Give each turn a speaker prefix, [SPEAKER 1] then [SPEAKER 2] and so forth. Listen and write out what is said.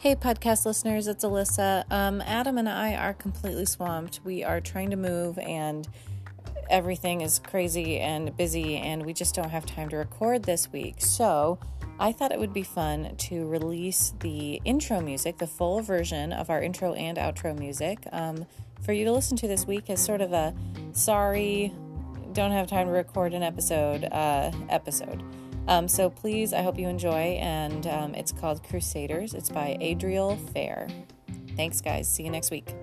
[SPEAKER 1] Hey, podcast listeners, it's Alyssa. Um, Adam and I are completely swamped. We are trying to move, and everything is crazy and busy, and we just don't have time to record this week. So, I thought it would be fun to release the intro music, the full version of our intro and outro music, um, for you to listen to this week as sort of a sorry, don't have time to record an episode uh, episode. Um, so please, I hope you enjoy, and um, it's called Crusaders. It's by Adriel Fair. Thanks, guys. See you next week.